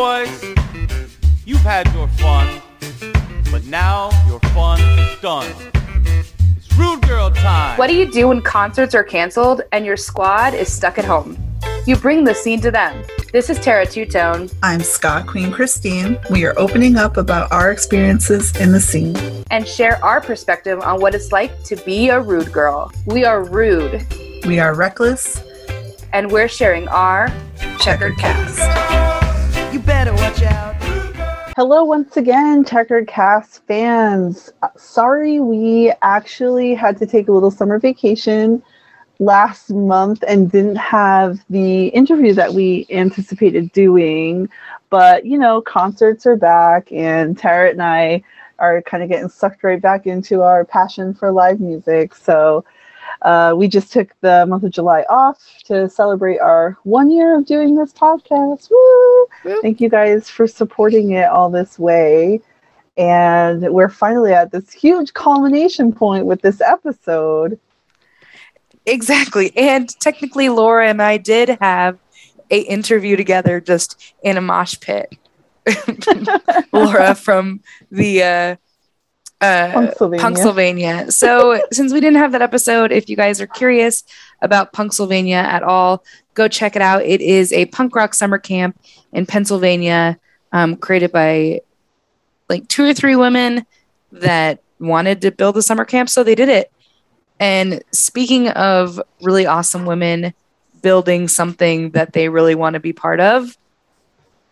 boys, you've had your fun, but now your fun is done. It's Rude Girl time. What do you do when concerts are canceled and your squad is stuck at home? You bring the scene to them. This is Tara Two Tone I'm Ska Queen Christine. We are opening up about our experiences in the scene. and share our perspective on what it's like to be a rude girl. We are rude, We are reckless, and we're sharing our checkered cast. Better watch out. Hello, once again, Checkered Cast fans. Uh, Sorry, we actually had to take a little summer vacation last month and didn't have the interview that we anticipated doing. But, you know, concerts are back, and Tara and I are kind of getting sucked right back into our passion for live music. So, uh, we just took the month of July off to celebrate our one year of doing this podcast. Woo! Thank you guys for supporting it all this way. And we're finally at this huge culmination point with this episode. Exactly. And technically Laura and I did have a interview together just in a mosh pit. Laura from the uh uh Pennsylvania. Punksylvania. So since we didn't have that episode, if you guys are curious about Punksylvania at all, go check it out. It is a punk rock summer camp in Pennsylvania, um, created by like two or three women that wanted to build a summer camp, so they did it. And speaking of really awesome women building something that they really want to be part of,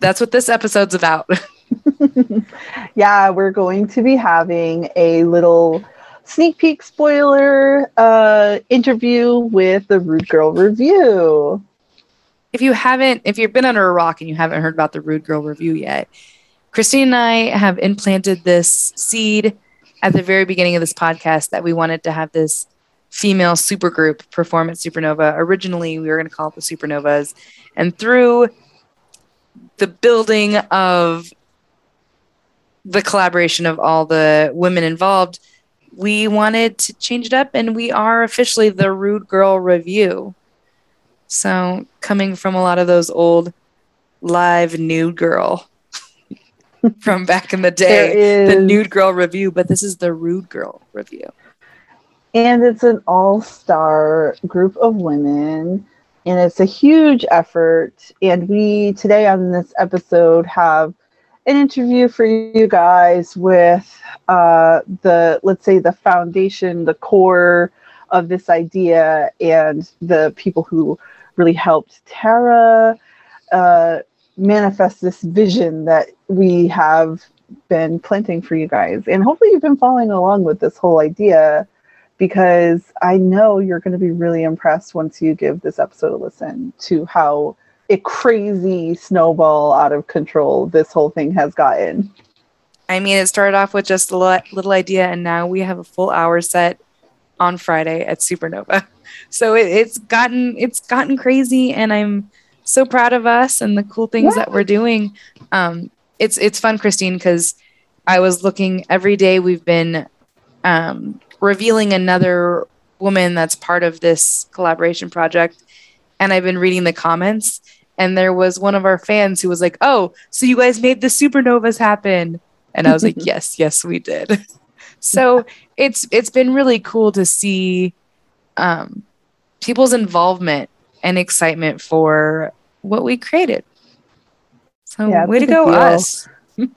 that's what this episode's about. yeah, we're going to be having a little sneak peek spoiler uh, interview with the Rude Girl Revue. if you haven't, if you've been under a rock and you haven't heard about the Rude Girl Revue yet, Christine and I have implanted this seed at the very beginning of this podcast that we wanted to have this female supergroup perform at Supernova. Originally, we were going to call it the Supernovas. And through the building of the collaboration of all the women involved, we wanted to change it up and we are officially the Rude Girl Revue. So, coming from a lot of those old live nude girl from back in the day, the nude girl review, but this is the Rude Girl Revue. And it's an all star group of women, and it's a huge effort. And we, today on this episode, have an interview for you guys with uh, the, let's say, the foundation, the core of this idea, and the people who really helped Tara uh, manifest this vision that we have been planting for you guys. And hopefully, you've been following along with this whole idea because I know you're going to be really impressed once you give this episode a listen to how a crazy snowball out of control this whole thing has gotten. I mean, it started off with just a little idea, and now we have a full hour set on Friday at Supernova. So it, it's gotten it's gotten crazy, and I'm so proud of us and the cool things Yeah. that we're doing. Um, it's it's fun, Christine, because I was looking every day. We've been um, revealing another woman that's part of this collaboration project, and I've been reading the comments. And there was one of our fans who was like, "Oh, so you guys made the supernovas happen?" And I was like, "Yes, yes, we did." so it's it's been really cool to see um, people's involvement and excitement for what we created. So Yeah, way to go, deal. us!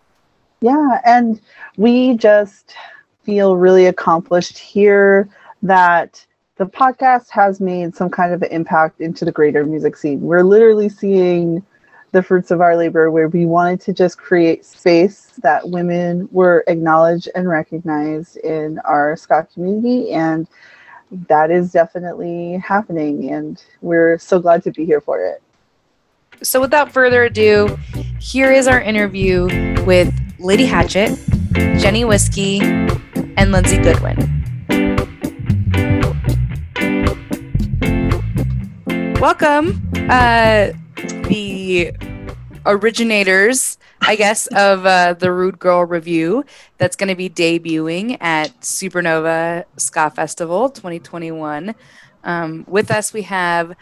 Yeah, and we just feel really accomplished here that the podcast has made some kind of an impact into the greater music scene. We're literally seeing the fruits of our labor where we wanted to just create space that women were acknowledged and recognized in our ska community and that is definitely happening and we're so glad to be here for it. So without further ado, here is our interview with Lady Hatchet, Jenny Whiskey, and Lindsay Goodwin. Welcome, uh, the originators, I guess, of uh, the Rude Girl Revue that's going to be debuting at Supernova Ska Festival 2021. Um, with us, we have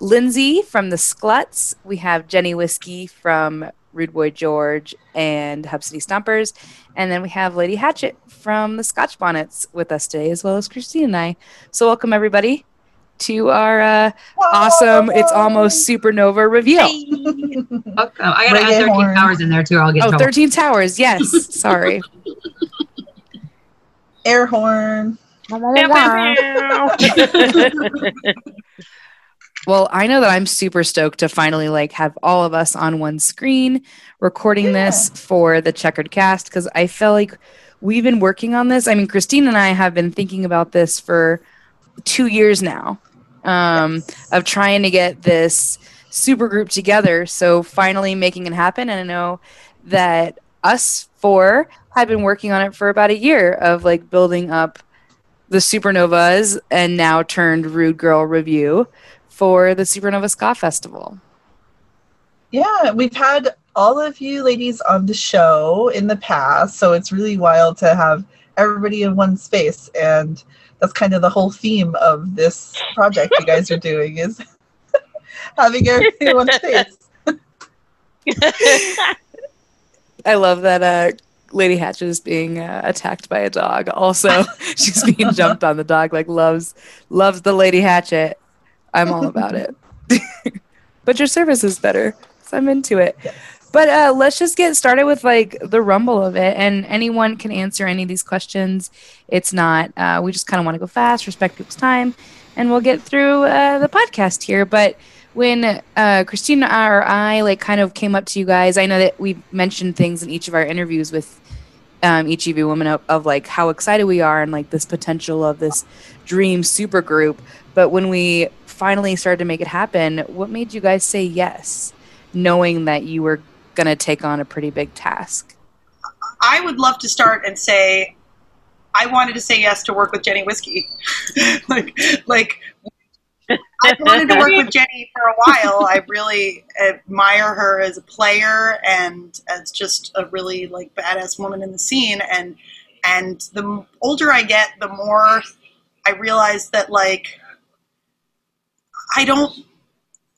Lindsay from the Skluttz. We have Jenny Whiskey from Rude Boy George, and Hub City Stompers. And then we have Lady Hatchet from the Scotch Bonnets with us today, as well as Christine and I. So, welcome everybody to our uh, awesome It's Almost Supernova reveal. Welcome. I gotta Bring add 13 horn. hours in there too. or I'll get in Oh, trouble. 13 Towers. Yes. Sorry. Air horn. Well, I know that I'm super stoked to finally like have all of us on one screen recording this for the checkered cast because I feel like we've been working on this. I mean, Christine and I have been thinking about this for two years now um, of trying to get this super group together. So finally making it happen. And I know that us four had been working on it for about a year of like building up the supernovas and now turned Rude Girl Revue for the supernova ska festival Yeah, we've had all of you ladies on the show in the past, so it's really wild to have everybody in one space, and that's kind of the whole theme of this project you guys are doing is having everybody in one space. i love that uh lady hatch is being uh, attacked by a dog also. She's being jumped on. The dog like loves loves the lady hatchet. I'm all about it. But your service is better so i'm into it but uh, let's just get started with like the rumble of it and anyone can answer any of these questions. It's not uh, we just kind of want to go fast respect people's time and we'll get through uh, the podcast here. But when uh, christina or i like kind of came up to you guys i know that we've mentioned things in each of our interviews with um, each of you women of, of like how excited we are and like this potential of this dream super group but when we finally started to make it happen what made you guys say yes knowing that you were going to take on a pretty big task I would love to start and say I wanted to say yes to work with Jenny Whiskey. like, like I wanted to work with Jenny for a while. I really admire her as a player and as just a really like badass woman in the scene. And and the older I get, the more I realize that like I don't,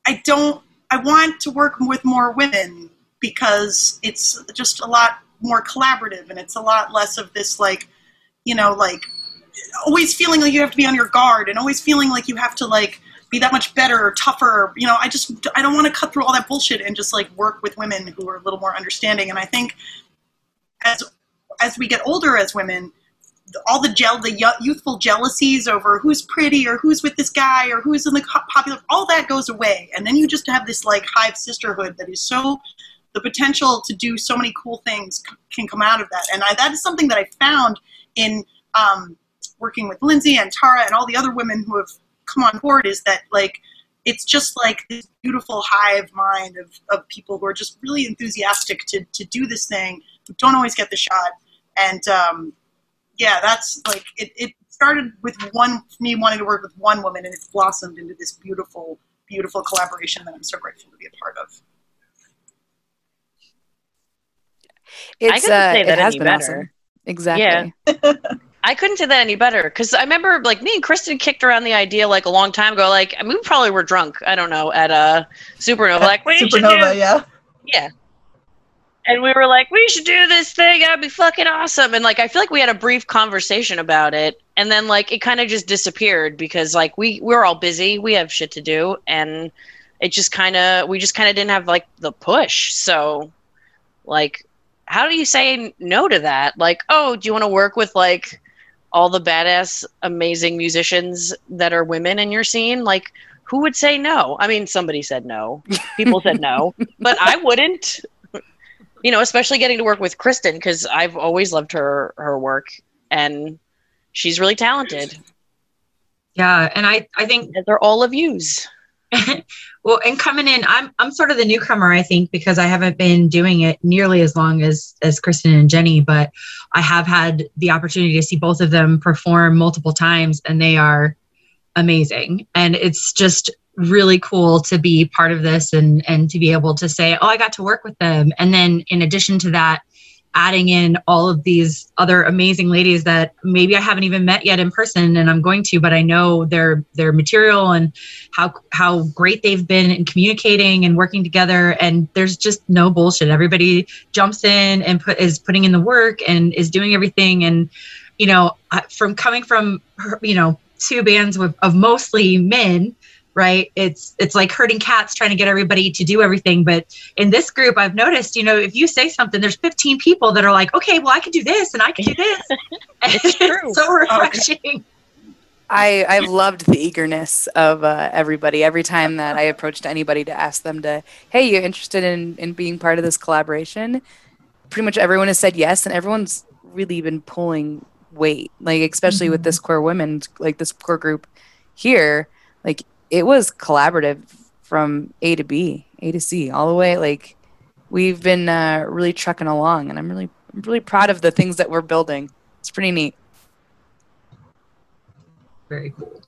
I don't, I want to work with more women because it's just a lot more collaborative and it's a lot less of this like you know like always feeling like you have to be on your guard and always feeling like you have to like be that much better or tougher. You know i just i don't want to cut through all that bullshit and just like work with women who are a little more understanding. And i think as as we get older as women all the gel the youthful jealousies over who's pretty or who's with this guy or who's in the popular all that goes away. And then you just have this like hive sisterhood that is so the potential to do so many cool things c- can come out of that. And I, that is something that I found in um, working with Lindsay and Tara and all the other women who have come on board is that like it's just like this beautiful hive mind of, of people who are just really enthusiastic to, to do this thing who don't always get the shot. And um, yeah, that's like it, it started with one me wanting to work with one woman and it's blossomed into this beautiful, beautiful collaboration that I'm so grateful to be a part of. It's couldn't uh, say it that has any been better. awesome exactly I couldn't say that any better because I remember like me and Kristin kicked around the idea like a long time ago. Like I mean, we probably were drunk. I don't know at uh, Supernova. Like we should Supernova, do, yeah. yeah. And we were like, we should do this thing. That'd be fucking awesome. And like, I feel like we had a brief conversation about it, and then like it kind of just disappeared because like we we're all busy. We have shit to do, and it just kind of we just kind of didn't have like the push. So, like, how do you say no to that? Like, oh, do you want to work with like all the badass, amazing musicians that are women in your scene? Like, who would say no? I mean, somebody said no. People said no, but I wouldn't. You know, especially getting to work with Kristin because I've always loved her her work, and she's really talented. Yeah, and I I think they're all of yous. well, and coming in, I'm I'm sort of the newcomer, I think, because I haven't been doing it nearly as long as as Kristin and Jenny, but I have had the opportunity to see both of them perform multiple times, and they are amazing. And it's just really cool to be part of this and and to be able to say, oh, I got to work with them. And then in addition to that, adding in all of these other amazing ladies that maybe I haven't even met yet in person and I'm going to, but I know their their material and how how great they've been in communicating and working together. And there's just no bullshit. Everybody jumps in and put is putting in the work and is doing everything. And you know, from coming from you know two bands with, of mostly men right it's it's like herding cats trying to get everybody to do everything but in this group i've noticed you know if you say something there's 15 people that are like okay well i can do this and i can do this it's, it's so refreshing I I've loved the eagerness of uh, everybody. Every time that I approached anybody to ask them to, hey, you interested in in being part of this collaboration? Pretty much everyone has said yes, and everyone's really been pulling weight. Like especially mm-hmm. with this core women, like this core group here, like it was collaborative from A to B, A to C, all the way. Like we've been uh, really trucking along, and I'm really, I'm really proud of the things that we're building. It's pretty neat. Very cool.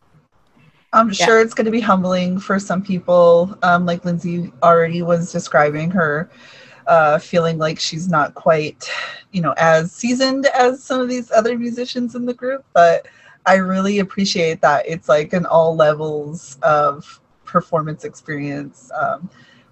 I'm yeah. sure it's going to be humbling for some people. Um, like Lindsay already was describing her uh, feeling like she's not quite, you know, as seasoned as some of these other musicians in the group, but I really appreciate that it's like an all levels of performance experience um,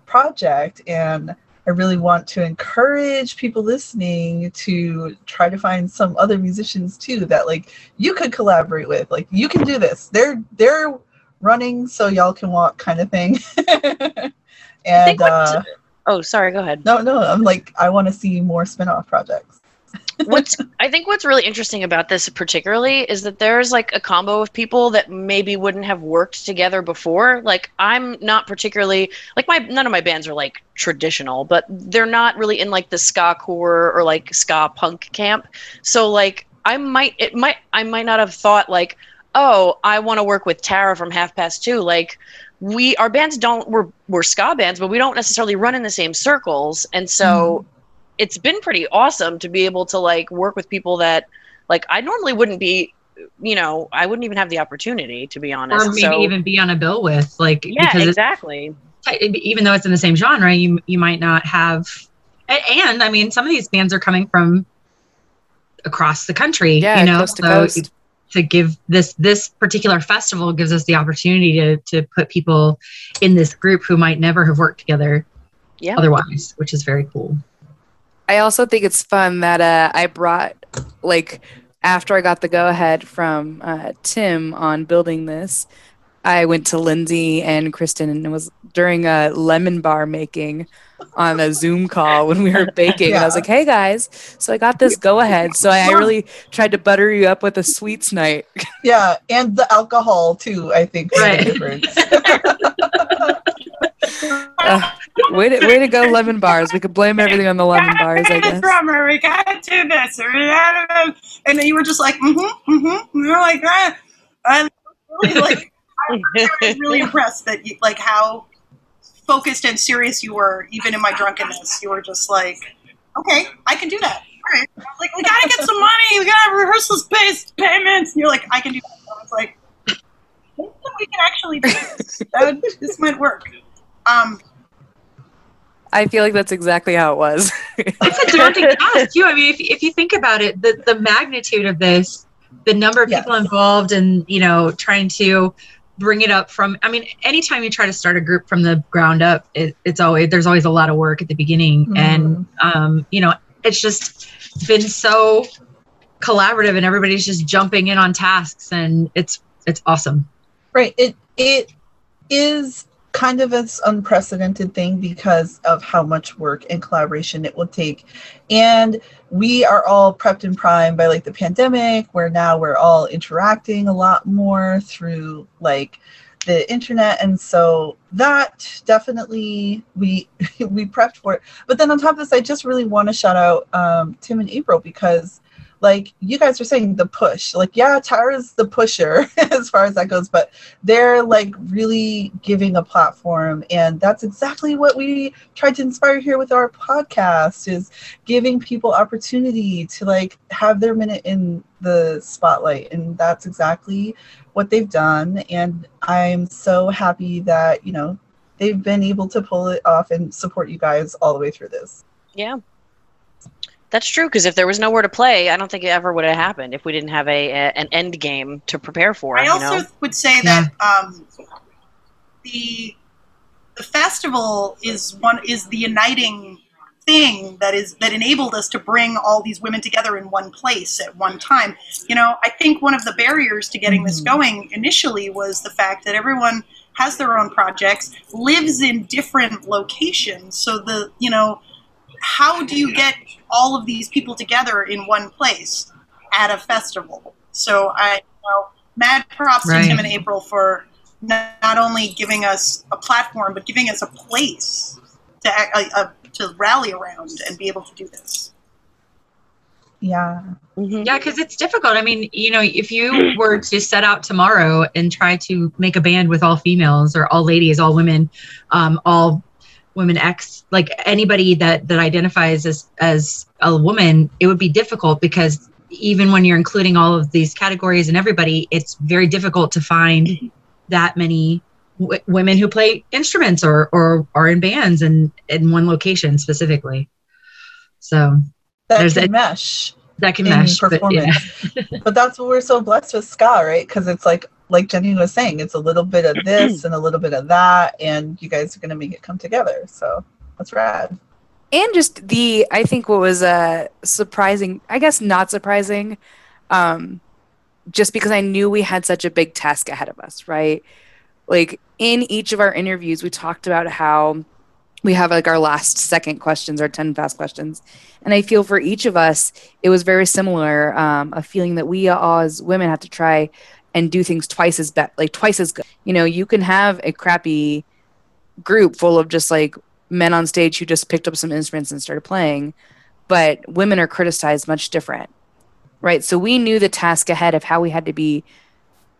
project. And I really want to encourage people listening to try to find some other musicians too that like you could collaborate with. Like you can do this. They're they're running so y'all can walk kind of thing. and uh, oh sorry, go ahead. No, no, I'm like I want to see more spin-off projects what's I think what's really interesting about this particularly is that there's like a combo of people that maybe wouldn't have worked together before. Like I'm not particularly like my none of my bands are like traditional, but they're not really in like the ska core or like ska punk camp. So like I might it might I might not have thought like, oh, I want to work with Tara from Half Past Two. Like we our bands don't we're we're ska bands, but we don't necessarily run in the same circles. And so mm it's been pretty awesome to be able to like work with people that like I normally wouldn't be you know, I wouldn't even have the opportunity to be honest. Or maybe so, even be on a bill with like yeah, exactly. Even though it's in the same genre, you you might not have. And I mean, some of these bands are coming from across the country. Yeah, you know, coast to, so coast. to give this this particular festival gives us the opportunity to to put people in this group who might never have worked together. Yeah. Otherwise, which is very cool. I also think it's fun that uh, I brought like after I got the go ahead from uh, Tim on building this, I went to Lindsay and Kristin and it was during a lemon bar making on a Zoom call when we were baking. Yeah. And I was like, hey guys, so I got this go ahead. So I, I, really tried to butter you up with a sweets night. Yeah, and the alcohol too, I think. Right. uh, way, to, way to go, lemon bars. We could blame everything on the lemon bars, I guess. Drummer, we gotta do this. And then you were just like, mm-hmm, mm-hmm. And you're like, ah. And really, like, I, was really impressed that, you, like, how focused and serious you were, even in my drunkenness. You were just like, okay, I can do that. All right. Like, we gotta get some money. We gotta rehearsal space payments. And you're like, I can do that. I was like, we can actually do this. That, this might work. Um, I feel like that's exactly how it was. it's a daunting task too. I mean, if, if you think about it, the, the magnitude of this, the number of yes. people involved and, you know, trying to bring it up from, I mean, anytime you try to start a group from the ground up, it, it's always, there's always a lot of work at the beginning. Mm. And, um, you know, it's just been so collaborative and everybody's just jumping in on tasks and it's, it's awesome. Right. It, it is kind of an unprecedented thing because of how much work and collaboration it will take. And we are all prepped and primed by like the pandemic, where now we're all interacting a lot more through like the internet and so that definitely we we prepped for it but then on top of this i just really want to shout out um, tim and april because like you guys are saying the push. Like yeah tara's the pusher as far as that goes but they're like really giving a platform. And that's exactly what we tried to inspire here with our podcast is giving people opportunity to like have their minute in the spotlight. And that's exactly what they've done. And i'm so happy that you know they've been able to pull it off and support you guys all the way through this. Yeah That's true because if there was nowhere to play, I don't think it ever would have happened if we didn't have a, a an end game to prepare for. I you also know? would say that um, the the festival is one is the uniting thing that is that enabled us to bring all these women together in one place at one time. You know, I think one of the barriers to getting this going initially was the fact that everyone has their own projects, lives in different locations. So the you know, how do you get all of these people together in one place at a festival? So I you know, mad props Right. to Tim and April for not, not only giving us a platform but giving us a place to a, a, to rally around and be able to do this. Yeah. Yeah, because it's difficult. I mean, you know, if you were to set out tomorrow and try to make a band with all females or all ladies, all women, um, all women X, like anybody that that identifies as as a woman, it would be difficult because even when you're including all of these categories and everybody, it's very difficult to find that many w- women who play instruments or or are in bands and in one location specifically. So That There's can a- mesh. that can mesh. But yeah. performance. But that's what we're so blessed with ska, right? Because it's like like Jenny was saying, it's a little bit of this and a little bit of that, and you guys are gonna make it come together. So that's rad. and just the i think what was uh surprising i guess not surprising um just because i knew we had such a big task ahead of us right like in each of our interviews we talked about how we have like our last second questions our 10 fast questions and i feel for each of us it was very similar um, a feeling that we all as women have to try and do things twice as bad like twice as good. You know you can have a crappy group full of just like men on stage who just picked up some instruments and started playing but women are criticized much different right? So we knew the task ahead of how we had to be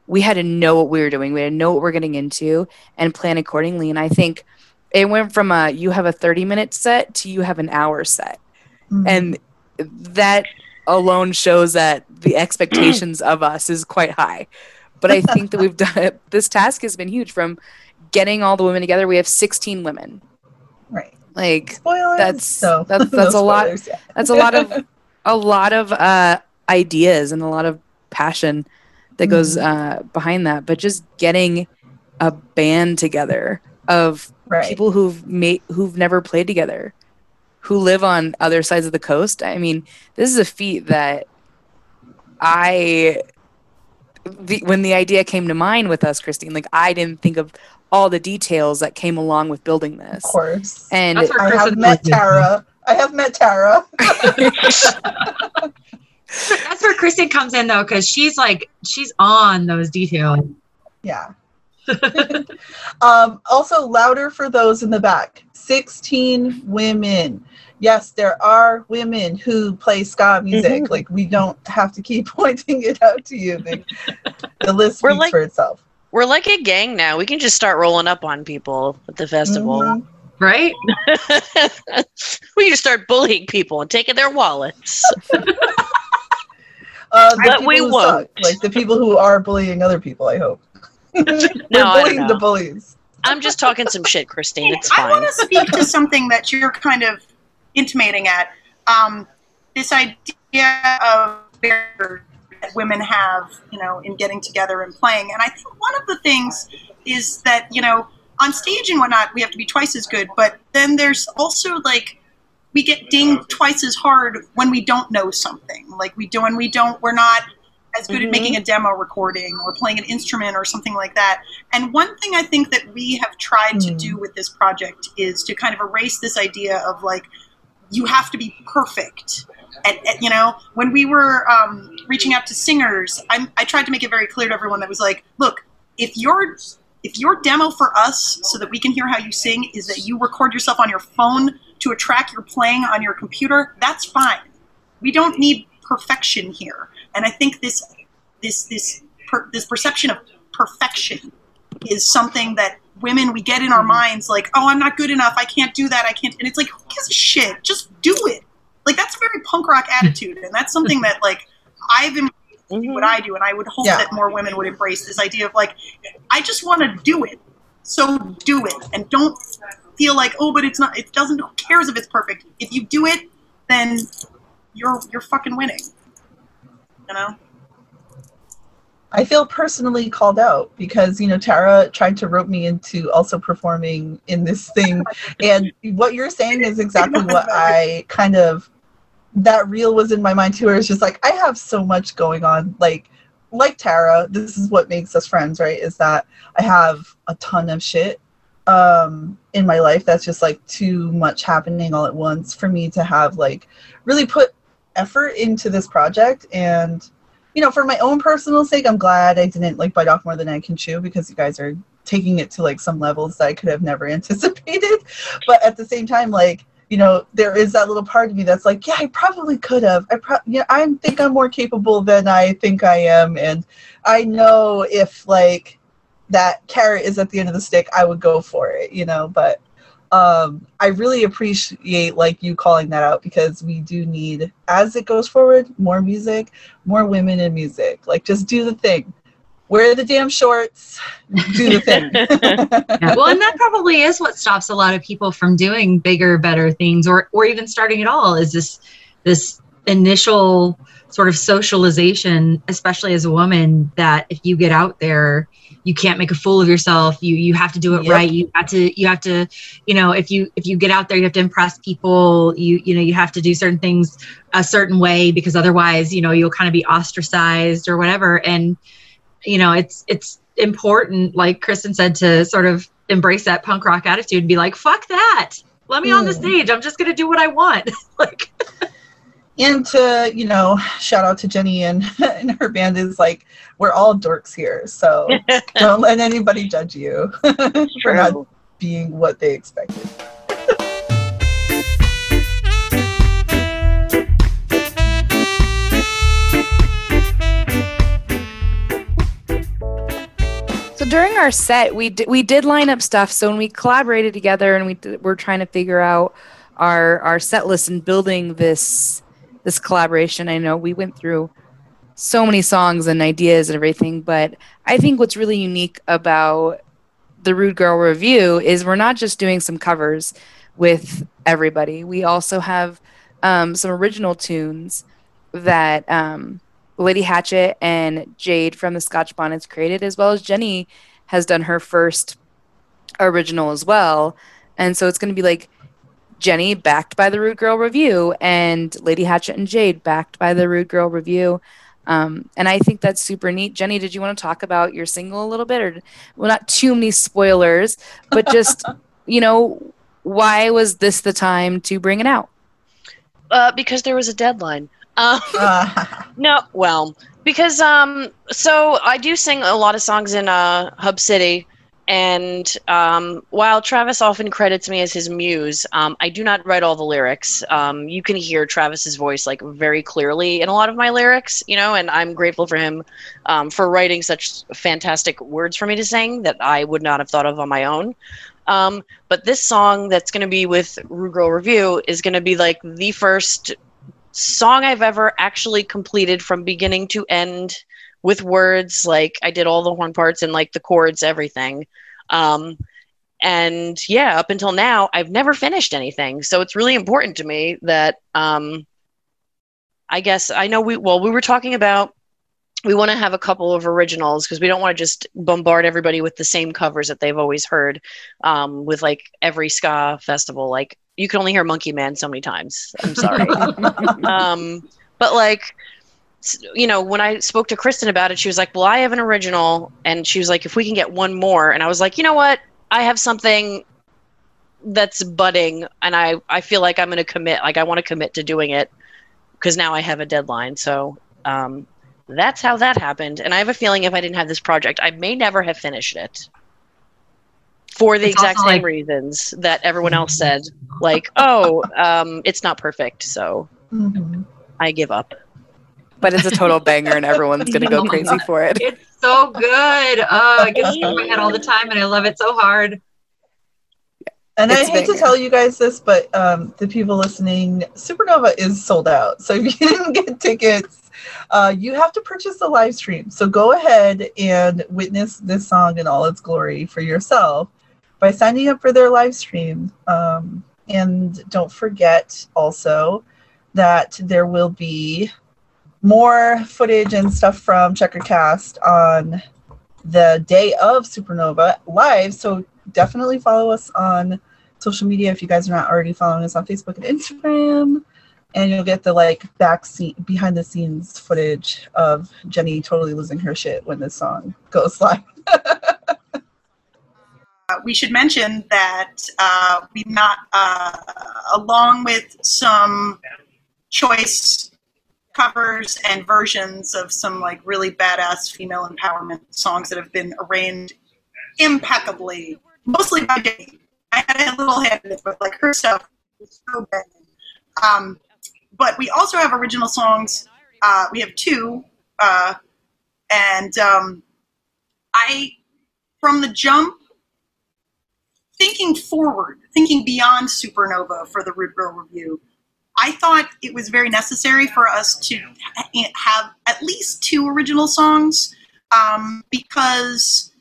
we had to know what we were doing we had to know what we're getting into and plan accordingly and i think it went from a you have a 30 minute set to you have an hour set. Mhm. and that alone shows that the expectations of us is quite high but i think that we've done it. this task has been huge from getting all the women together we have 16 women right. like Spoilers. That's- so that's- no that's a lot. spoilers, yeah. that's a lot of a lot of uh ideas and a lot of passion that goes uh behind that but just getting a band together of Right. people who've made who've never played together who live on other sides of the coast i mean this is a feat that i the, when the idea came to mind with us christine like i didn't think of all the details that came along with building this Of course. and That's where I have met. Tara. I have met Tara. That's where Kristen comes in though, because she's like she's on those details. Yeah. um, also, louder for those in the back 16 women. Yes, there are women who play ska music. Mhm. Like, we don't have to keep pointing it out to you. The, the list We're speaks like- for itself. We're like a gang now. We can just start rolling up on people at the festival. Mhm. Right? we can start bullying people and taking their wallets. Uh, the But we won't. suck, like the people who are bullying other people, I hope. We're No, bullying the bullies. I'm just talking some shit, Christine. It's I want to speak to something that you're kind of intimating at. Um, this idea of barrier that women have, you know, in getting together and playing. And I think one of the things is that, you know, on stage and whatnot, we have to be twice as good. But then there's also like, we get dinged twice as hard when we don't know something. Like we do when we don't, we're not as good Mhm. at making a demo recording or playing an instrument or something like that. And one thing I think that we have tried to Hmm. do with this project is to kind of erase this idea of like you have to be perfect. And, and, you know, when we were um, reaching out to singers, I'm, I tried to make it very clear to everyone that was like, look, if your if your demo for us, so that we can hear how you sing, is that you record yourself on your phone to a track you're playing on your computer, that's fine. We don't need perfection here. And I think this this this per, this perception of perfection is something that women we get in our mm-hmm. minds like oh i'm not good enough. I can't do that. I can't and it's like who gives a shit? Just do it. Like that's a very punk rock attitude and that's something that like i've embraced do mm-hmm. what i do and i would hope Yeah. that more women would embrace this idea of like i just want to do it. So do it and don't feel like oh but it's not it doesn't who cares if it's perfect? If you do it then you're you're fucking winning. You know. I feel personally called out because you know Tara tried to rope me into also performing in this thing, and what you're saying is exactly what I kind of that reel was in my mind too. Where it's just like I have so much going on, like like Tara. This is what makes us friends, right? Is that I have a ton of shit um in my life that's just like too much happening all at once for me to have like really put effort into this project and you know, for my own personal sake, I'm glad I didn't like bite off more than I can chew because you guys are taking it to like some levels that I could have never anticipated. But at the same time, like, you know, there is that little part of me that's like, yeah, I probably could have. I pro- yeah, I think I'm more capable than I think I am, and I know if like that carrot is at the end of the stick, I would go for it, you know. But um, I really appreciate like you calling that out because we do need, as it goes forward, more music, more women in music. Like, just do the thing. Wear the damn shorts. Do the thing. yeah. Well, and that probably is what stops a lot of people from doing bigger, better things, or or even starting at all. Is this this initial sort of socialization, especially as a woman, that if you get out there, you can't make a fool of yourself. You you have to do it yep. right. You have to you have to, you know, if you if you get out there, you have to impress people. You you know you have to do certain things a certain way because otherwise, you know, you'll kind of be ostracized or whatever. And you know, it's it's important, like Kristin said, to sort of embrace that punk rock attitude and be like, fuck that. Let me mm. on the stage. I'm just gonna do what I want. like and to you know shout out to jenny and, and her band is like we're all dorks here. So don't let anybody judge you for not being what they expected. So during our set, we d- we did line up stuff. So when we collaborated together and we d- were trying to figure out our our set list and building this this collaboration. I know we went through so many songs and ideas and everything, but I think what's really unique about the Rude Girl Revue is we're not just doing some covers with everybody. We also have um, some original tunes that um, Lady Hatchet and Jade from the Scotch Bonnets created, as well as Jenny has done her first original as well. And so it's going to be like Jenny backed by the Rude Girl Revue and Lady Hatchet and Jade backed by the Rude Girl Revue. Um, and I think that's super neat. Jenny, did you want to talk about your single a little bit, or well, not too many spoilers, but just you know, why was this the time to bring it out? Uh, because there was a deadline. Um, no, well, because um, so I do sing a lot of songs in uh, Hub City, and um, while Travis often credits me as his muse, um, I do not write all the lyrics. Um, you can hear Travis's voice like very clearly in a lot of my lyrics, you know, and I'm grateful for him um, for writing such fantastic words for me to sing that I would not have thought of on my own. Um, but this song that's going to be with Rude Girl Revue is going to be like the first song I've ever actually completed from beginning to end with words. Like I did all the horn parts and like the chords, everything. Um, and yeah, up until now, I've never finished anything. So it's really important to me that um, I guess I know we well we were talking about we want to have a couple of originals because we don't want to just bombard everybody with the same covers that they've always heard um, with like every ska festival like you can only hear monkey man so many times i'm sorry um, but like you know, when I spoke to Kristin about it, she was like, "Well, I have an original," and she was like, "If we can get one more," and I was like, "You know what? I have something that's budding, and I I feel like I'm going to commit. Like I want to commit to doing it because now I have a deadline. So um, that's how that happened. And I have a feeling if I didn't have this project, I may never have finished it for the it's exact same like- reasons that everyone else said. Like, oh, um, it's not perfect, so mm-hmm. I give up but it's a total banger and everyone's gonna go crazy for it. It's so good. Oh, it gets stuck in my head all the time, and I love it so hard. And it's I hate banger. to tell you guys this, but um, the people listening, Supernova is sold out. So if you didn't get tickets, uh, you have to purchase the live stream. So go ahead and witness this song in all its glory for yourself by signing up for their live stream. Um, and don't forget also that there will be more footage and stuff from Checkered Cast on the day of Supernova live. So definitely follow us on social media if you guys are not already following us on Facebook and Instagram. And you'll get the like back scene, behind the scenes footage of Jenny totally losing her shit when this song goes live. Uh, we should mention that uh, we not, uh, along with some choice covers and versions of some like really badass female empowerment songs that have been arranged impeccably, mostly by Jenny. I had a little hand in it, but like her stuff is so banging. Um, but we also have original songs. Uh, we have two, uh, and um, I, from the jump, thinking forward, thinking beyond Supernova for the Rude Girl Revue, I thought it was very necessary for us to have at least two original songs um, because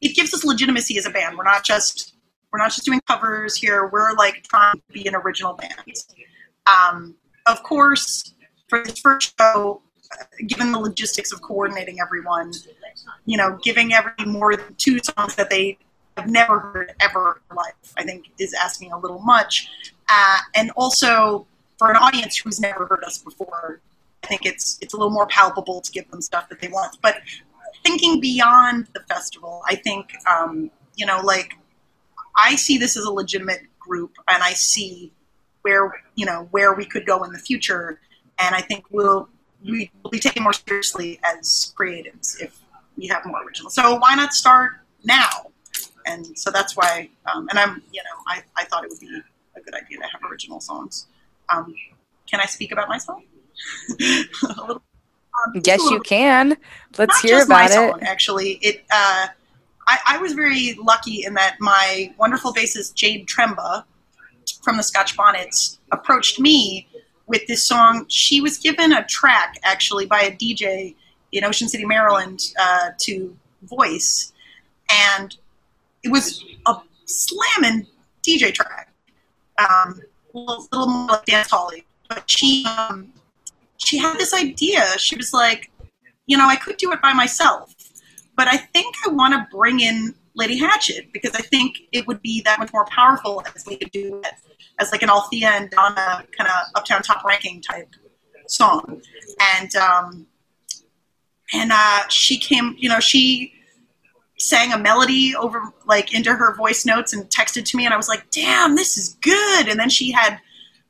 it gives us legitimacy as a band. We're not just we're not just doing covers here. We're like trying to be an original band. Um, of course, for this first show, given the logistics of coordinating everyone, you know, giving every more than two songs that they have never heard ever in life, I think is asking a little much. Uh, and also for an audience who's never heard us before, I think it's it's a little more palpable to give them stuff that they want. But thinking beyond the festival, I think um, you know, like I see this as a legitimate group, and I see where you know where we could go in the future, and I think we'll we will be taken more seriously as creatives if we have more original. So why not start now? And so that's why, um, and I'm you know I, I thought it would be a good idea to have original songs. Um, can I speak about my song? a little, um, Yes, you can. Let's hear about it. song, actually. It uh, I, I was very lucky in that my wonderful bassist Jade Tremba from the Scotch Bonnets approached me with this song. She was given a track actually by a DJ in Ocean City, Maryland, uh, to voice, and it was a slamming DJ track. Um, little, little more like dance holly, but she um, she had this idea. She was like, you know, I could do it by myself, but I think I want to bring in Lady Hatchet because I think it would be that much more powerful as we could do it as like an Althea and Donna kind of uptown top ranking type song. And um, and uh, she came, you know, she sang a melody over like into her voice notes and texted to me, and I was like, damn, this is good. And then she had,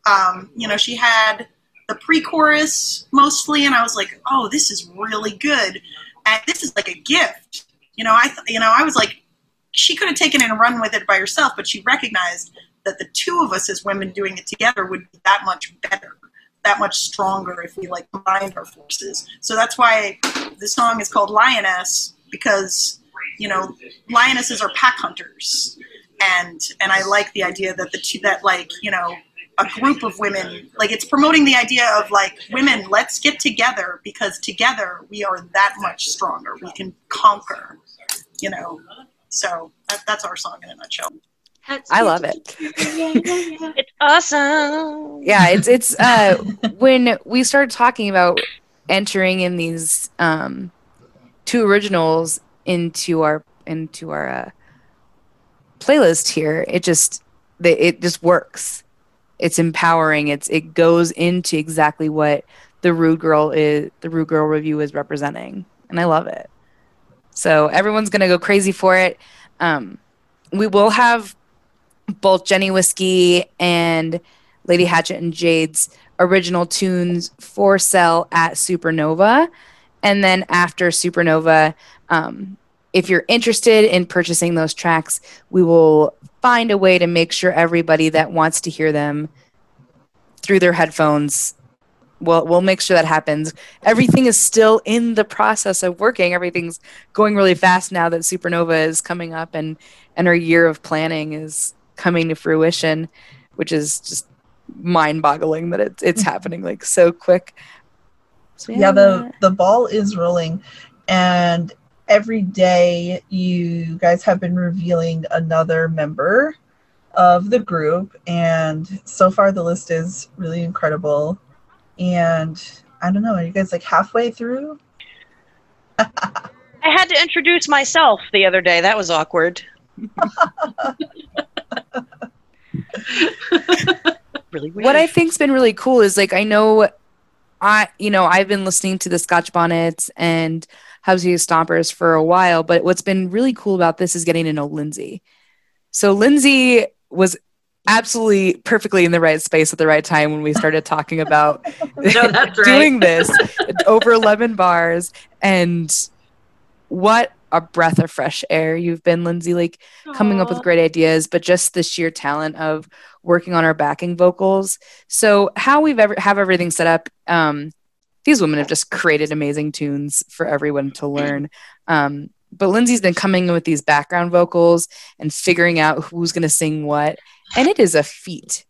um, you know, she had the pre-chorus mostly, and I was like, oh, this is really good, and this is like a gift. You know, I, th- you know, I was like, she could have taken it and run with it by herself, but she recognized that the two of us as women doing it together would be that much better, that much stronger if we like combined our forces. So that's why the song is called Lioness because you know lionesses are pack hunters, and and I like the idea that the two that like you know a group of women like it's promoting the idea of like women let's get together because together we are that much stronger we can conquer you know so that, that's our song in a nutshell I love it. It's awesome. yeah it's it's uh when we started talking about entering in these um two originals into our into our uh playlist here. It just it just works. It's empowering. It's it goes into exactly what the rude girl is the Rude Girl Revue is representing and i love it. So everyone's gonna go crazy for it. Um we will have both Jenny Whiskey and Lady Hatchet and Jade's original tunes for sale at Supernova. And then after Supernova, um, if you're interested in purchasing those tracks, we will find a way to make sure everybody that wants to hear them through their headphones. We'll, we'll make sure that happens. Everything is still in the process of working. Everything's going really fast now that Supernova is coming up and, and our year of planning is coming to fruition, which is just mind boggling that it's it's happening like so quick. So, yeah the the ball is rolling and every day you guys have been revealing another member of the group and so far the list is really incredible And I don't know, are you guys like halfway through? I had to introduce myself the other day. That was awkward. really weird. what I think's been really cool is like I know I you know I've been listening to the Scotch Bonnets and House Stompers for a while, but what's been really cool about this is getting to know Lindsay. So Lindsay was absolutely perfectly in the right space at the right time when we started talking about No, doing this over 11 bars and what a breath of fresh air you've been lindsay like coming up with great ideas but just the sheer talent of working on our backing vocals so how we've ever have everything set up um these women have just created amazing tunes for everyone to learn um but lindsay's been coming in with these background vocals and figuring out who's going to sing what and it is a feat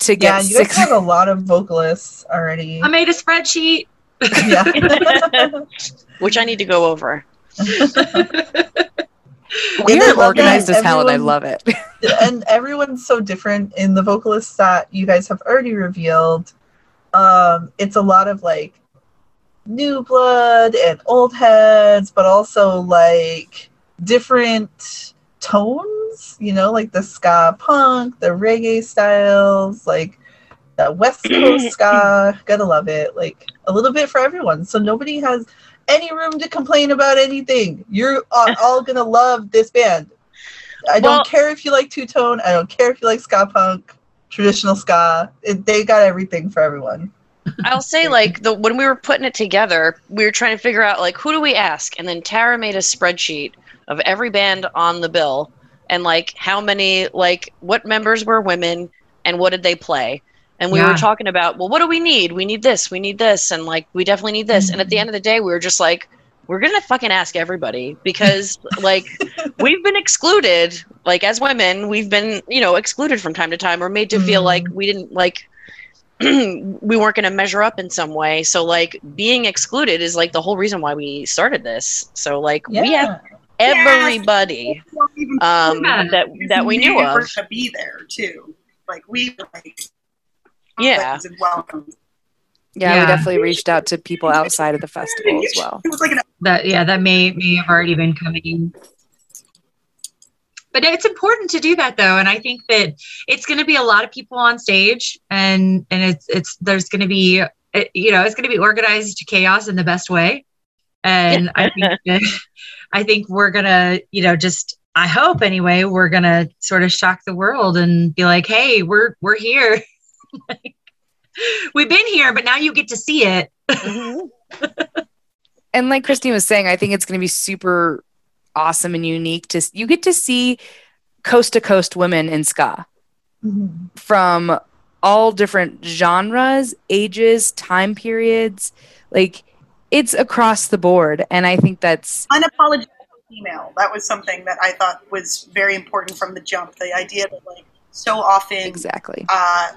to get. Yeah, get you guys have a lot of vocalists already. I made a spreadsheet. yeah. Which I need to go over. we And I are love organized as hell and i love it and everyone's so different in the vocalists that you guys have already revealed. Um, it's a lot of like new blood and old heads, but also like different tones, you know, like the ska punk, the reggae styles, like the West Coast ska. Gotta love it. Like a little bit for everyone. So nobody has any room to complain about anything. You're uh, all, all gonna love this band. I don't care if you like two tone. I don't care if you like ska punk, traditional ska. It, they got everything for everyone. I'll say like the when we were putting it together, we were trying to figure out like who do we ask, and then Tara made a spreadsheet of every band on the bill and like how many like what members were women and what did they play. And we Yeah. were talking about, well, what do we need? We need this, we need this, and like we definitely need this. And at the end of the day, we were just like, we're gonna fucking ask everybody because like we've been excluded, like as women, we've been, you know, excluded from time to time or made to feel Mhm. like we didn't like we weren't going to measure up in some way. So like being excluded is like the whole reason why we started this. So like we have everybody Well, even um Yeah. that that we knew of. to be there too. Like we like Yeah. and welcome. Yeah, we definitely reached out to people outside of the festival as well. It was like an that yeah that may may have already been coming but it's important to do that though and i think that it's going to be a lot of people on stage and and it's it's there's going to be it, you know it's going to be organized to chaos in the best way and i think that i think we're going to you know just i hope anyway we're going to sort of shock the world and be like hey we're we're here Like, we've been here but now you get to see it And like Christine was saying, I think it's going to be super awesome and unique to you get to see coast to coast women in ska Mhm. from all different genres, ages, time periods. Like it's across the board and I think that's unapologetic female. That was something that I thought was very important from the jump. The idea that like so often exactly. uh,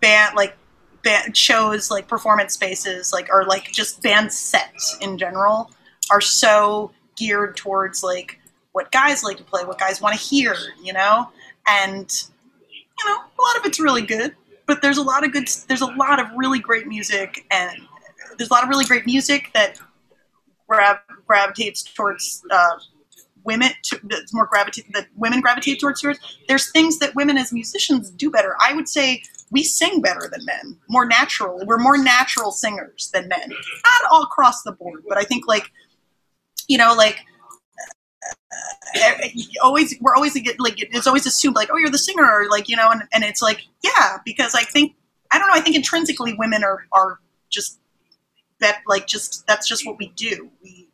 band like band shows like performance spaces like or like just band sets in general are so geared towards like what guys like to play, what guys want to hear, you know, and you know a lot of it's really good, but there's a lot of good. There's a lot of really great music, and there's a lot of really great music that grav- gravitates towards uh, women. To, that's more gravitate that women gravitate towards. towards. There's things that women as musicians do better. I would say we sing better than men, more natural. We're more natural singers than men. Not all across the board, but I think like you know like uh, always we're always like it's always assumed like oh you're the singer or like you know and, and it's like yeah because i think i don't know i think intrinsically women are are just that like just that's just what we do we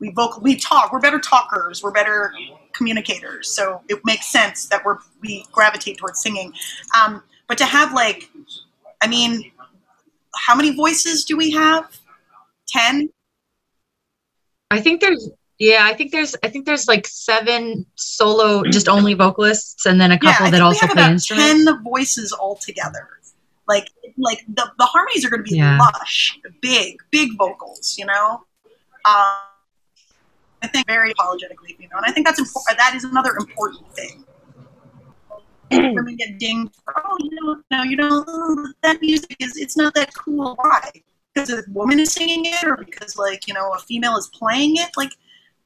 we vocal we talk we're better talkers we're better communicators so it makes sense that we're we gravitate towards singing um, but to have like i mean how many voices do we have 10 I think there's yeah, I think there's I think there's like seven solo just only vocalists and then a couple I that also play instruments. Ten voices altogether. Like like the, the harmonies are going to be Yeah. lush, big, big vocals. You know. Um, I think very apologetically you know, and I think that's important. That is another important thing. And women get dinged for, oh, you know, no, you know, that music is, it's not that cool. Why? Because a woman is singing it, or because like you know a female is playing it? Like,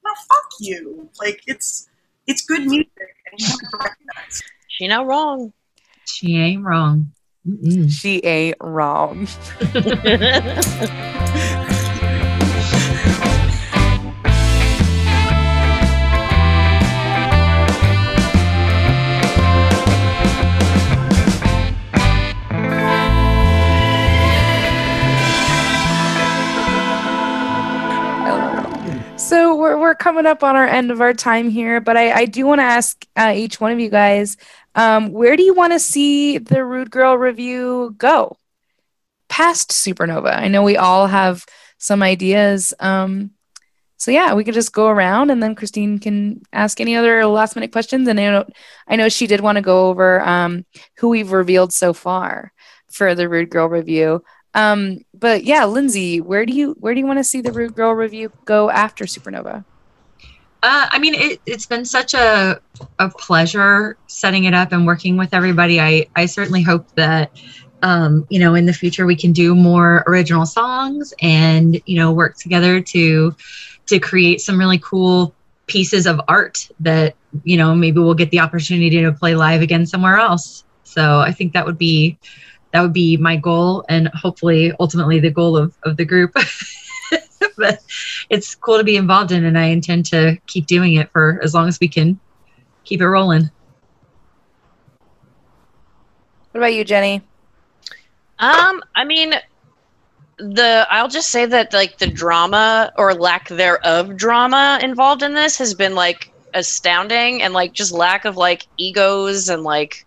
no, fuck you. Like it's it's good music, and you have to recognize. She not wrong. She ain't wrong. Mm-mm. She ain't wrong. we're coming up on our end of our time here, but I, I do want to ask uh, each one of you guys, um, where do you want to see the Rude Girl Revue go? Past Supernova. I know we all have some ideas. Um, so yeah, we could just go around, and then Christine can ask any other last minute questions. And I know I know she did want to go over um, who we've revealed so far for the Rude Girl Revue. Um, but yeah, Lindsay, where do you where do you want to see the Rude Girl Revue go after Supernova? Uh, I mean, it, it's been such a, a pleasure setting it up and working with everybody. I, I certainly hope that, um, you know, in the future we can do more original songs and, you know, work together to, to create some really cool pieces of art that, you know, maybe we'll get the opportunity to play live again somewhere else. So I think that would be, that would be my goal and hopefully ultimately the goal of, of the group. but it's cool to be involved in and I intend to keep doing it for as long as we can keep it rolling. What about you, Jenny? Um, I mean, the I'll just say that like the drama or lack thereof drama involved in this has been like astounding and like just lack of like egos and like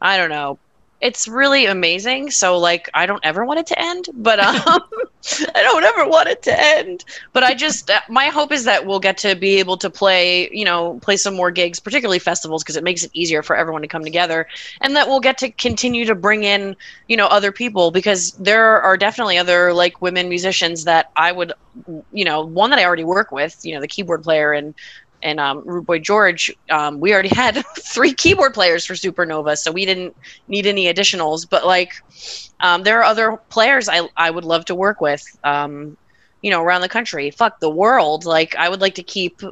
I don't know. It's really amazing. So like I don't ever want it to end, but um I don't ever want it to end. But I just uh, my hope is that we'll get to be able to play, you know, play some more gigs, particularly festivals because it makes it easier for everyone to come together and that we'll get to continue to bring in, you know, other people because there are definitely other like women musicians that I would you know, one that I already work with, you know, the keyboard player and and um, Rude Boy George, um, we already had three keyboard players for Supernova, so we didn't need any additionals. But like, um, there are other players I I would love to work with, um, you know, around the country. Fuck the world. Like, I would like to keep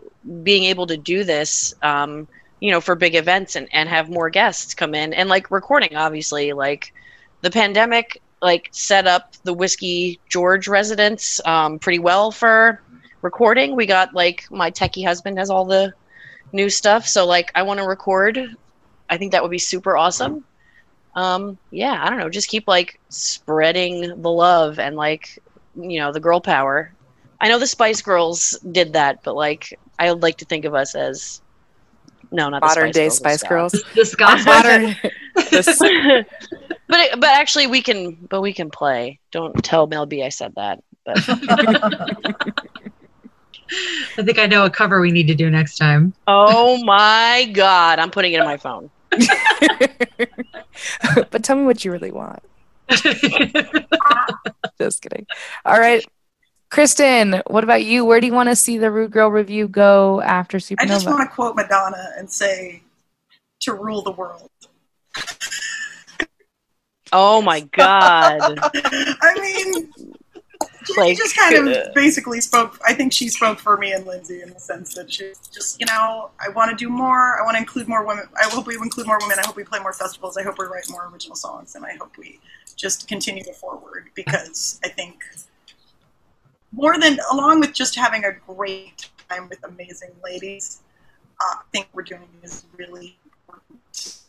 being able to do this, um, you know, for big events and and have more guests come in and like recording. Obviously, like the pandemic like set up the whiskey George residence um, pretty well for recording. We got like my techie husband has all the new stuff, so like I want to record. I think that would be super awesome. Um, yeah, I don't know, just keep like spreading the love and like you know the girl power. I know the Spice Girls did that, but like I would like to think of us as no, not Modern the day Spice Girls, the Spice Girls. Modern. the- but it, but actually we can but we can play. Don't tell Mel B I said that. But I think I know a cover we need to do next time. oh my god, I'm putting it in my phone. but tell me what you really want. Just kidding. All right. Kristin, what about you? Where do you want to see the Rude Girl Revue go after Supernova? I just want to quote Madonna and say, "To rule the world." Oh my god. I mean, she Like, just kind uh, of basically spoke. I think she spoke for me and Lindsay in the sense that she just, you know, I want to do more. I want to include more women. I hope we include more women. I hope we play more festivals. I hope we write more original songs, and I hope we just continue to forward because I think more than along with just having a great time with amazing ladies, uh, I think we're doing is really important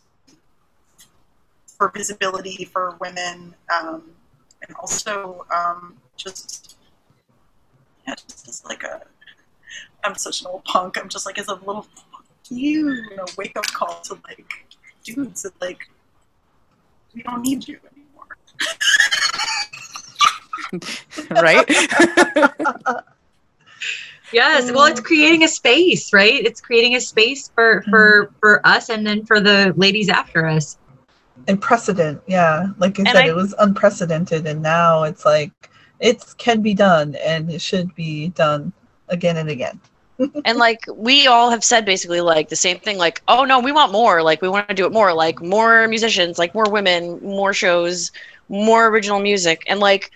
for visibility for women, um, and also um, just yeah, just as like a. I'm such an old punk. I'm just like as a little fuck you, you know, wake up call to like dudes that like we don't need you anymore. right? Yes, well, it's creating a space, right? It's creating a space for for mm-hmm. for us, and then for the ladies after us. and precedent yeah like i And said I- it was unprecedented and now it's like it can be done and it should be done again and again. And like we all have said basically like the same thing like oh no we want more. Like we want to do it more. Like more musicians like more women more shows more original music. And like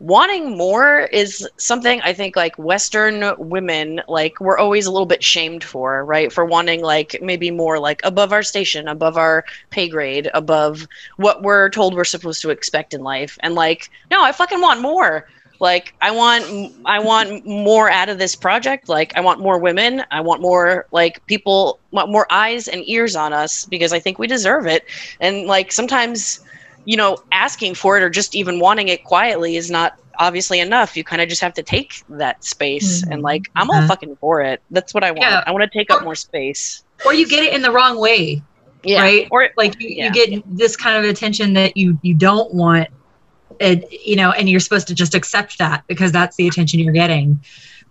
wanting more is something i think like western women like we're always a little bit shamed for right? For wanting like maybe more like above our station above our pay grade above what we're told we're supposed to expect in life. And like no i fucking want more. Like i want i want more out of this project. Like i want more women. I want more like people want more eyes and ears on us because i think we deserve it. And like sometimes you know asking for it or just even wanting it quietly is not obviously enough. You kind of just have to take that space and like i'm all Mhm. fucking for it. That's what i want. Yeah. i want to take up more space. or you get it in the wrong way yeah. right? Or like you, Yeah. you get this kind of attention that you you don't want it, you know and you're supposed to just accept that because that's the attention you're getting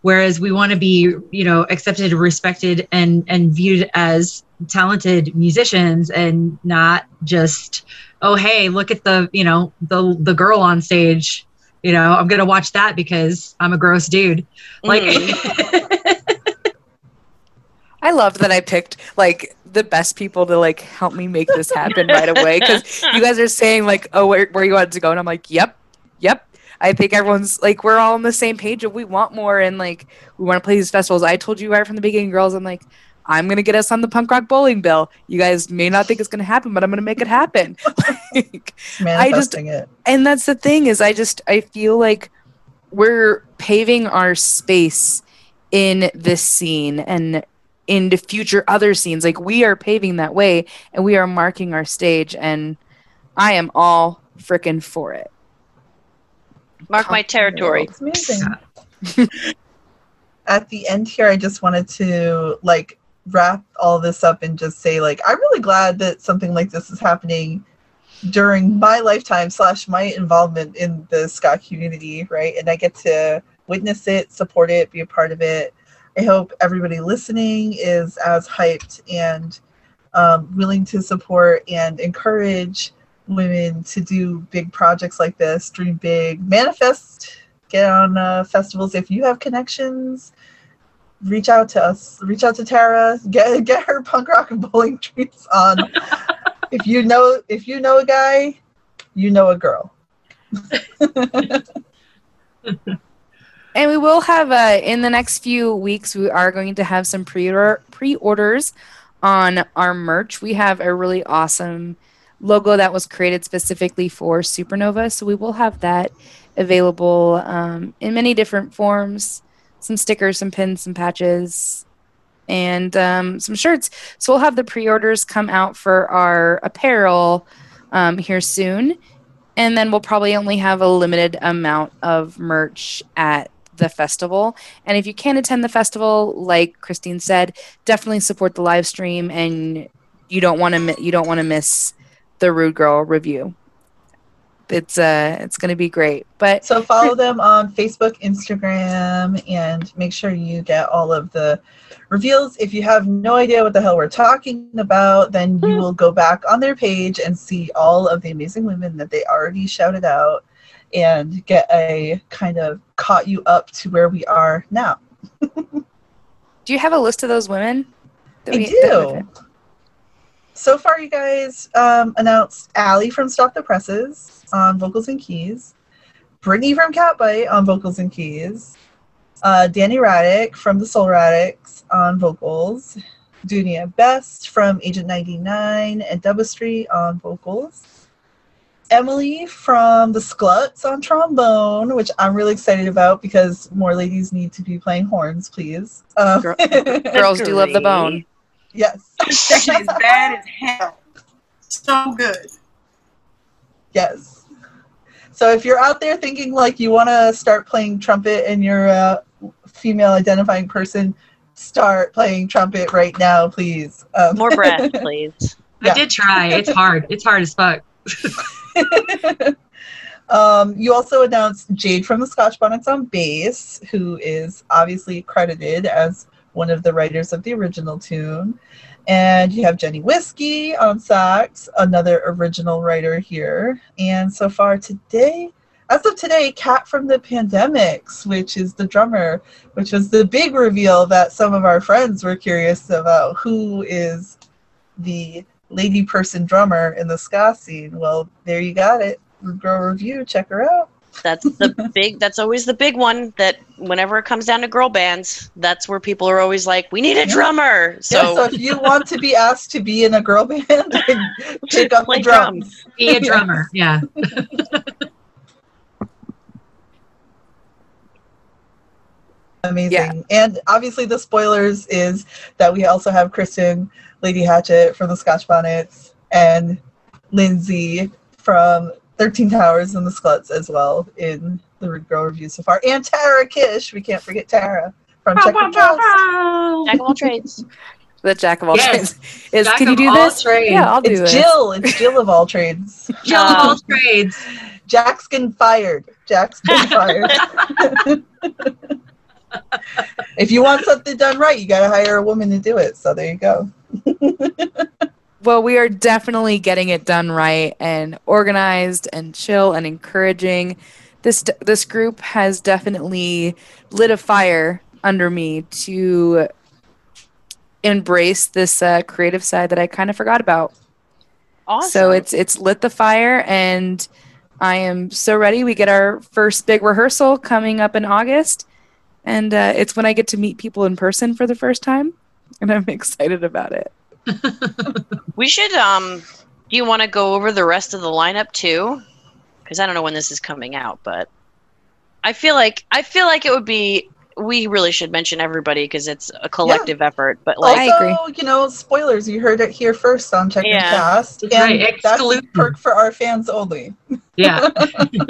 whereas we want to be you know accepted respected and and viewed as talented musicians and not just oh hey look at the you know the the girl on stage. You know i'm gonna watch that because i'm a gross dude. Like mm. I loved that I picked like the best people to like help me make this happen right away because you guys are saying like, oh, where, where you wanted to go, and I'm like, yep, yep. I think everyone's like we're all on the same page of we want more and like we want to play these festivals. I told you right from the beginning, girls. I'm like, I'm gonna get us on the punk rock bowling bill. You guys may not think it's gonna happen, but I'm gonna make it happen. like, Manifesting it. and that's the thing is i just i feel like we're paving our space in this scene and into future other scenes like we are paving that way and we are marking our stage and i am all freaking for it mark my territory It's amazing. At the end here, I just wanted to like wrap all this up and just say like I'm really glad that something like this is happening during my lifetime slash my involvement in the ska community, right? And I get to witness it, support it, be a part of it. I hope everybody listening is as hyped and um, willing to support and encourage women to do big projects like this, dream big, manifest, get on uh, festivals. If you have connections, reach out to us. Reach out to Tara. Get get her punk rock and bowling treats on. if you know if you know a guy, you know a girl. and we will have uh, in the next few weeks we are going to have some pre-order pre-orders on our merch we have a really awesome logo that was created specifically for supernova. So we will have that available um, in many different forms some stickers some pins some patches and um, some shirts. So we'll have the pre-orders come out for our apparel um, here soon. And then we'll probably only have a limited amount of merch at the festival. And if you can't attend the festival, like Christine said, definitely support the live stream, and you don't want to you don't want to miss the Rude Girl Revue. It's uh it's going to be great. But So follow them on Facebook, Instagram, and make sure you get all of the reveals. If you have no idea what the hell we're talking about, then you will go back on their page and see all of the amazing women that they already shouted out and get a kind of caught you up to where we are now. do you have a list of those women? that I we- do. So far, you guys um, announced Ali from Stop the Presses on vocals and keys, Brittany from Catbite on vocals and keys, uh, Dani Radic from the Soul Radics on vocals, Dunia Best from Agent 99 and Dubba Street on vocals, Emily from the Skluttz on trombone, which I'm really excited about because more ladies need to be playing horns, please. Um, Girl- Girls do love the bone. yes. She's bad as hell. So good. Yes. So if you're out there thinking like you want to start playing trumpet and you're a female identifying person, start playing trumpet right now, please. Um, more breath please Yeah. i did try it's hard it's hard as fuck um, you also announced Jade from the Scotch Bonnets on bass, who is obviously credited as one of the writers of the original tune. And you have Jenny Whiskey on sax, another original writer here. And so far today, as of today, Cat from the Pandemics, which is the drummer, which was the big reveal that some of our friends were curious about who is the lady person drummer in the ska scene. Well, there you got it. Girl Revue, check her out. That's the big. That's always the big one. That whenever it comes down to girl bands, that's where people are always like, "We need a drummer." So, yeah, so if you want to be asked to be in a girl band, then pick up Play the drums. Be a drummer. Yeah. Amazing. Yeah. And obviously, the spoilers is that we also have Kristin, Lady Hatchet from the Scotch Bonnets, and Lindsay from 13 Towers and the Skluttz as well in the Rude Girl Revue so far. And Tara Kish. We can't forget Tara from Checkered Cast. jack of all trades. The jack of all Yes. trades is. Jack can you of do all this? trades. Yeah, I'll do It's this. Jill. It's Jill of all trades. Jill of all trades. Jack's getting fired. Jack's getting fired. if you want something done right, you got to hire a woman to do it. So there you go. Well, we are definitely getting it done right and organized and chill and encouraging. This this group has definitely lit a fire under me to embrace this uh, creative side that I kind of forgot about. Awesome. So it's it's lit the fire, and I am so ready. We get our first big rehearsal coming up in August, and uh, it's when I get to meet people in person for the first time, and I'm excited about it. We should. Um, do you want to go over the rest of the lineup too? Because I don't know when this is coming out, but I feel like I feel like it would be. We really should mention everybody because it's a collective effort. But like, I also, agree. you know, spoilers. You heard it here first on Check Your Yeah. Cast, That's and right, that's a exclusive. perk for our fans only. Yeah.